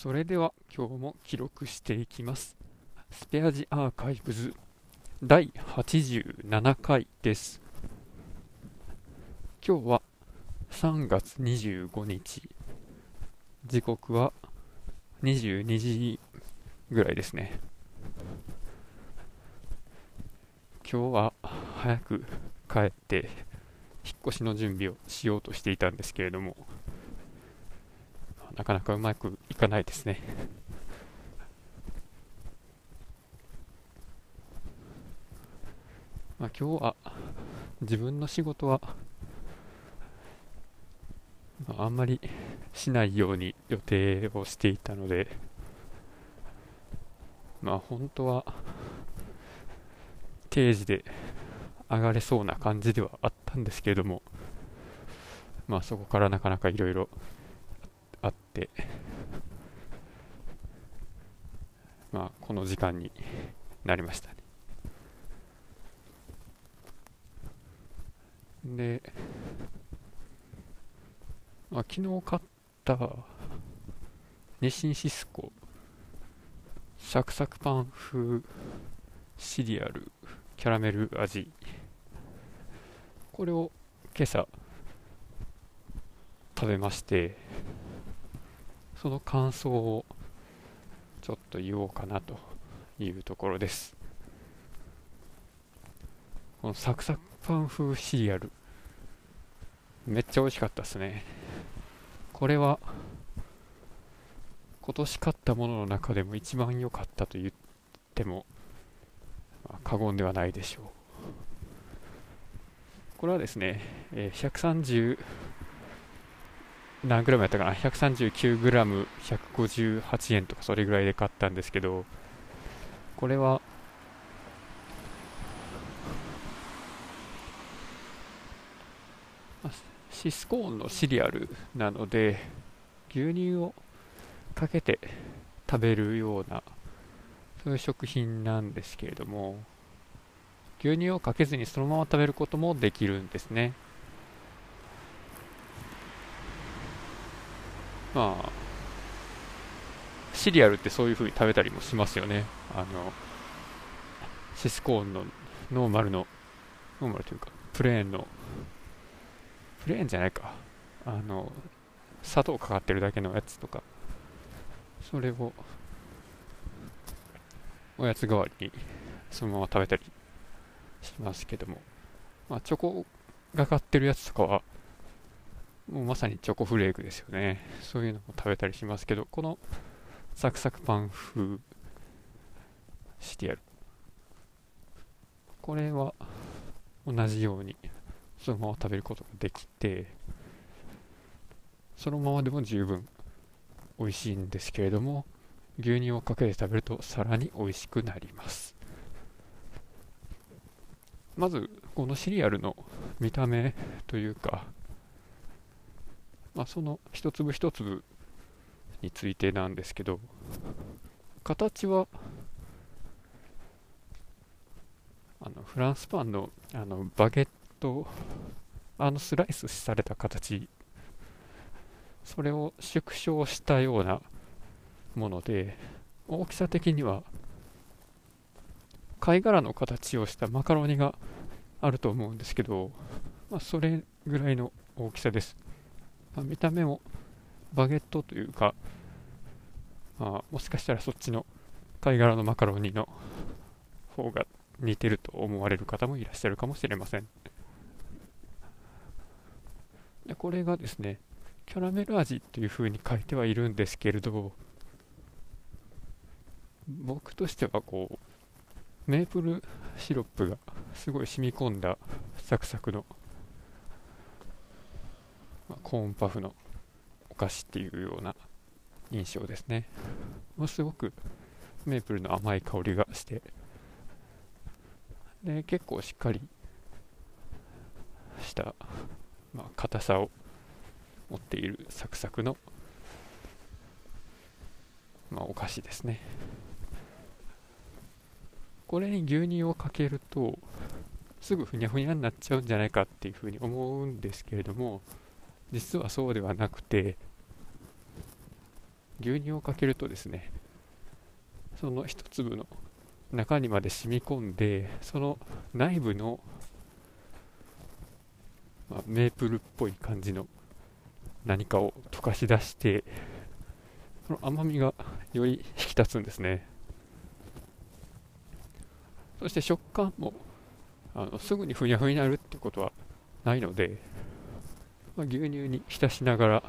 それでは今日も記録していきます。スペアジアーカイブズ第87回です。今日は3月25日。時刻は22時ぐらいですね。今日は早く帰って引っ越しの準備をしようとしていたんですけれどもなかなかうまくいかないですね。まあ、今日は自分の仕事は、あ、あんまりしないように予定をしていたのでまあ本当は定時で上がれそうな感じではあったんですけれどもまあそこからなかなかいろいろあって。まあこの時間になりましたね。で、まあ、昨日買った日清シスコサクサクパン風シリアルキャラメル味。これを今朝食べまして。その感想をちょっと言おうかなというところです。このサクサクパン風シリアル。めっちゃ美味しかったですね。これは今年買ったものの中でも一番良かったと言っても、過言ではないでしょう。これはですね、えー、130何グラムやったかな？139グラム158円とかそれぐらいで買ったんですけどこれはシスコーンのシリアルなので牛乳をかけて食べるようなそういう食品なんですけれども牛乳をかけずにそのまま食べることもできるんですね。まあ、シリアルってそういう風に食べたりもしますよね。あの、シスコーンのノーマルの、ノーマルというか、プレーンの、プレーンじゃないか。あの、砂糖かかってるだけのやつとか、それを、おやつ代わりにそのまま食べたりしますけども、まあ、チョコがかってるやつとかは、もうまさにチョコフレークですよね。そういうのも食べたりしますけど、このサクサクパン風してやる。これは同じようにそのまま食べることができて、そのままでも十分美味しいんですけれども、牛乳をかけて食べるとさらに美味しくなります。まず、このシリアルの見た目というか、まあ、その一粒一粒についてなんですけど形はあのフランスパンのあのバゲットあのスライスされた形。それを縮小したようなもので大きさ的には貝殻の形をしたマカロニがあると思うんですけど、まあ、それぐらいの大きさです。まあ、見た目もバゲットというか、まあ、もしかしたらそっちの貝殻のマカロニの方が似てると思われる方もいらっしゃるかもしれません。でこれがですねキャラメル味っていう風に書いてはいるんですけれど僕としてはこうメープルシロップがすごい染み込んだサクサクの、コーンパフのお菓子っていうような印象ですね。ものすごくメープルの甘い香りがして。で結構しっかりした、まあ、硬さを持っているサクサクの、まあ、お菓子ですね。これに牛乳をかけるとすぐふにゃふにゃになっちゃうんじゃないかっていうふうに思うんですけれども実はそうではなくて牛乳をかけるとですねその一粒の中にまで染み込んでその内部の、まあ、メープルっぽい感じの何かを溶かし出してその甘みがより引き立つんですね。そして食感もあのすぐにふにゃふになるってことはないので、まあ、牛乳に浸しながら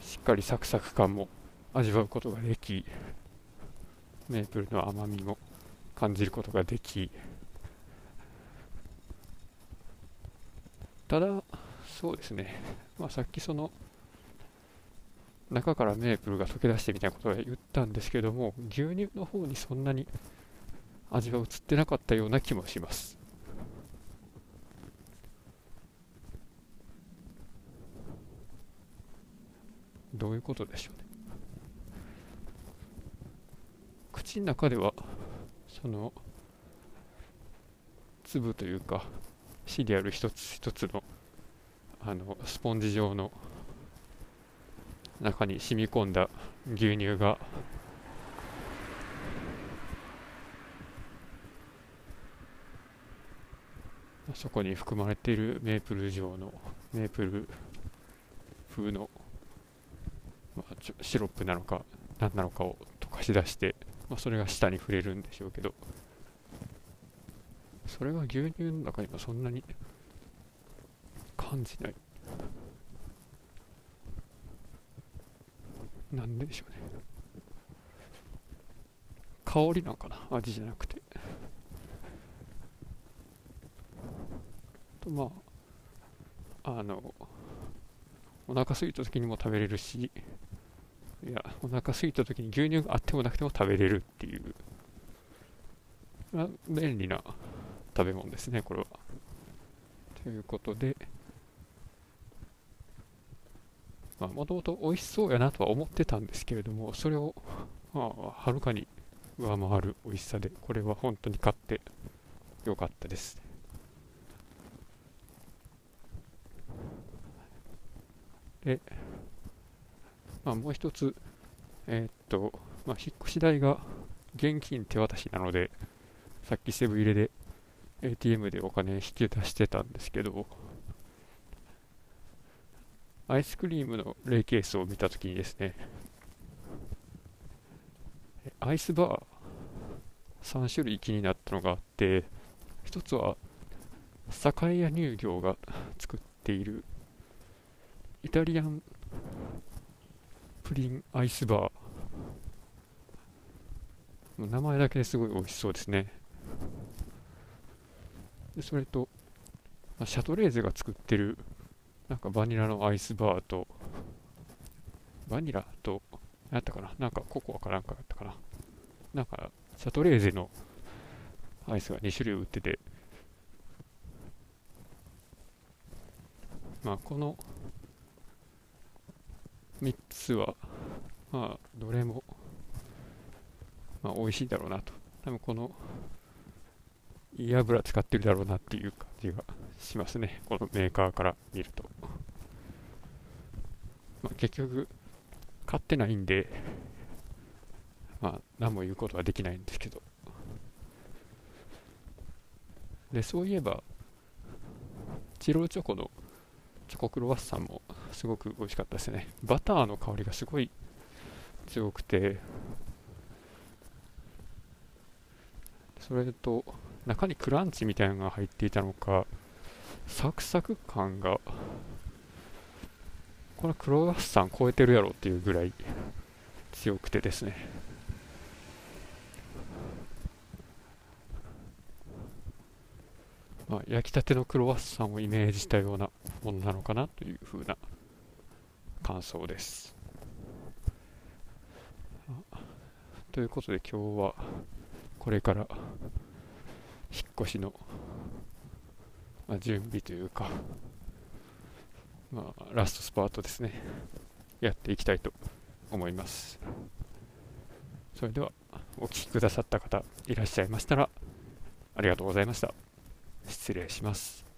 しっかりサクサク感も味わうことができメープルの甘みも感じることができ。ただそうですね、まあ、さっきその中からメープルが溶け出してみたいなことは言ったんですけども牛乳の方にそんなに味は移ってなかったような気もします。どういうことでしょうね。口の中ではその粒というかシリアル一つ一つのあのスポンジ状の中に染み込んだ牛乳がそこに含まれているメープル状のメープル風の、シロップなのか何なのかを溶かし出して、まあ、それが舌に触れるんでしょうけどそれが牛乳の中にはそんなに感じないなんでしょうね。香りなんかな味じゃなくてとまああのお腹空いた時にも食べれるしいやお腹空いた時に牛乳があってもなくても食べれるっていう、あ、便利な食べ物ですねこれは。ということで。まあ、もともと美味しそうやなとは思ってたんですけれども、それを、まあ、はるかに上回る美味しさで、これは本当に買ってよかったです。で、まあ、もう一つ、えー、っと、まあ、引っ越し代が現金手渡しなので、さっきセブン入れで ATM でお金引き出してたんですけど、アイスクリームのレイケースを見たときにですね、アイスバー3種類気になったのがあって、一つは、酒屋乳業が作っているイタリアンプリンアイスバー。名前だけですごい美味しそうですね。でそれと、シャトレーゼが作ってるなんかバニラのアイスバーと、バニラと、何やったかな？なんかココアかなんかだったかな？なんか、シャトレーゼのアイスが2種類売ってて、まあ、この3つは、まあ、どれも、まあ、美味しいだろうなと。多分この、いい油使ってるだろうなっていう感じがしますね。このメーカーから見ると。まあ、結局、買ってないんで、まあ、何も言うことはできないんですけど。で、そういえば、チロルチョコのチョコクロワッサンもすごく美味しかったですね。バターの香りがすごい強くて、それと、中にクランチみたいなのが入っていたのか、サクサク感が、これクロワッサン超えてるやろっていうぐらい強くてですね。まあ、焼きたてのクロワッサンをイメージしたようなものなのかなというふうな感想です。ということで今日はこれから引っ越しのまあ、準備というか、まあ、ラストスパートですね、やっていきたいと思います。それでは、お聴きくださった方いらっしゃいましたら、ありがとうございました。失礼します。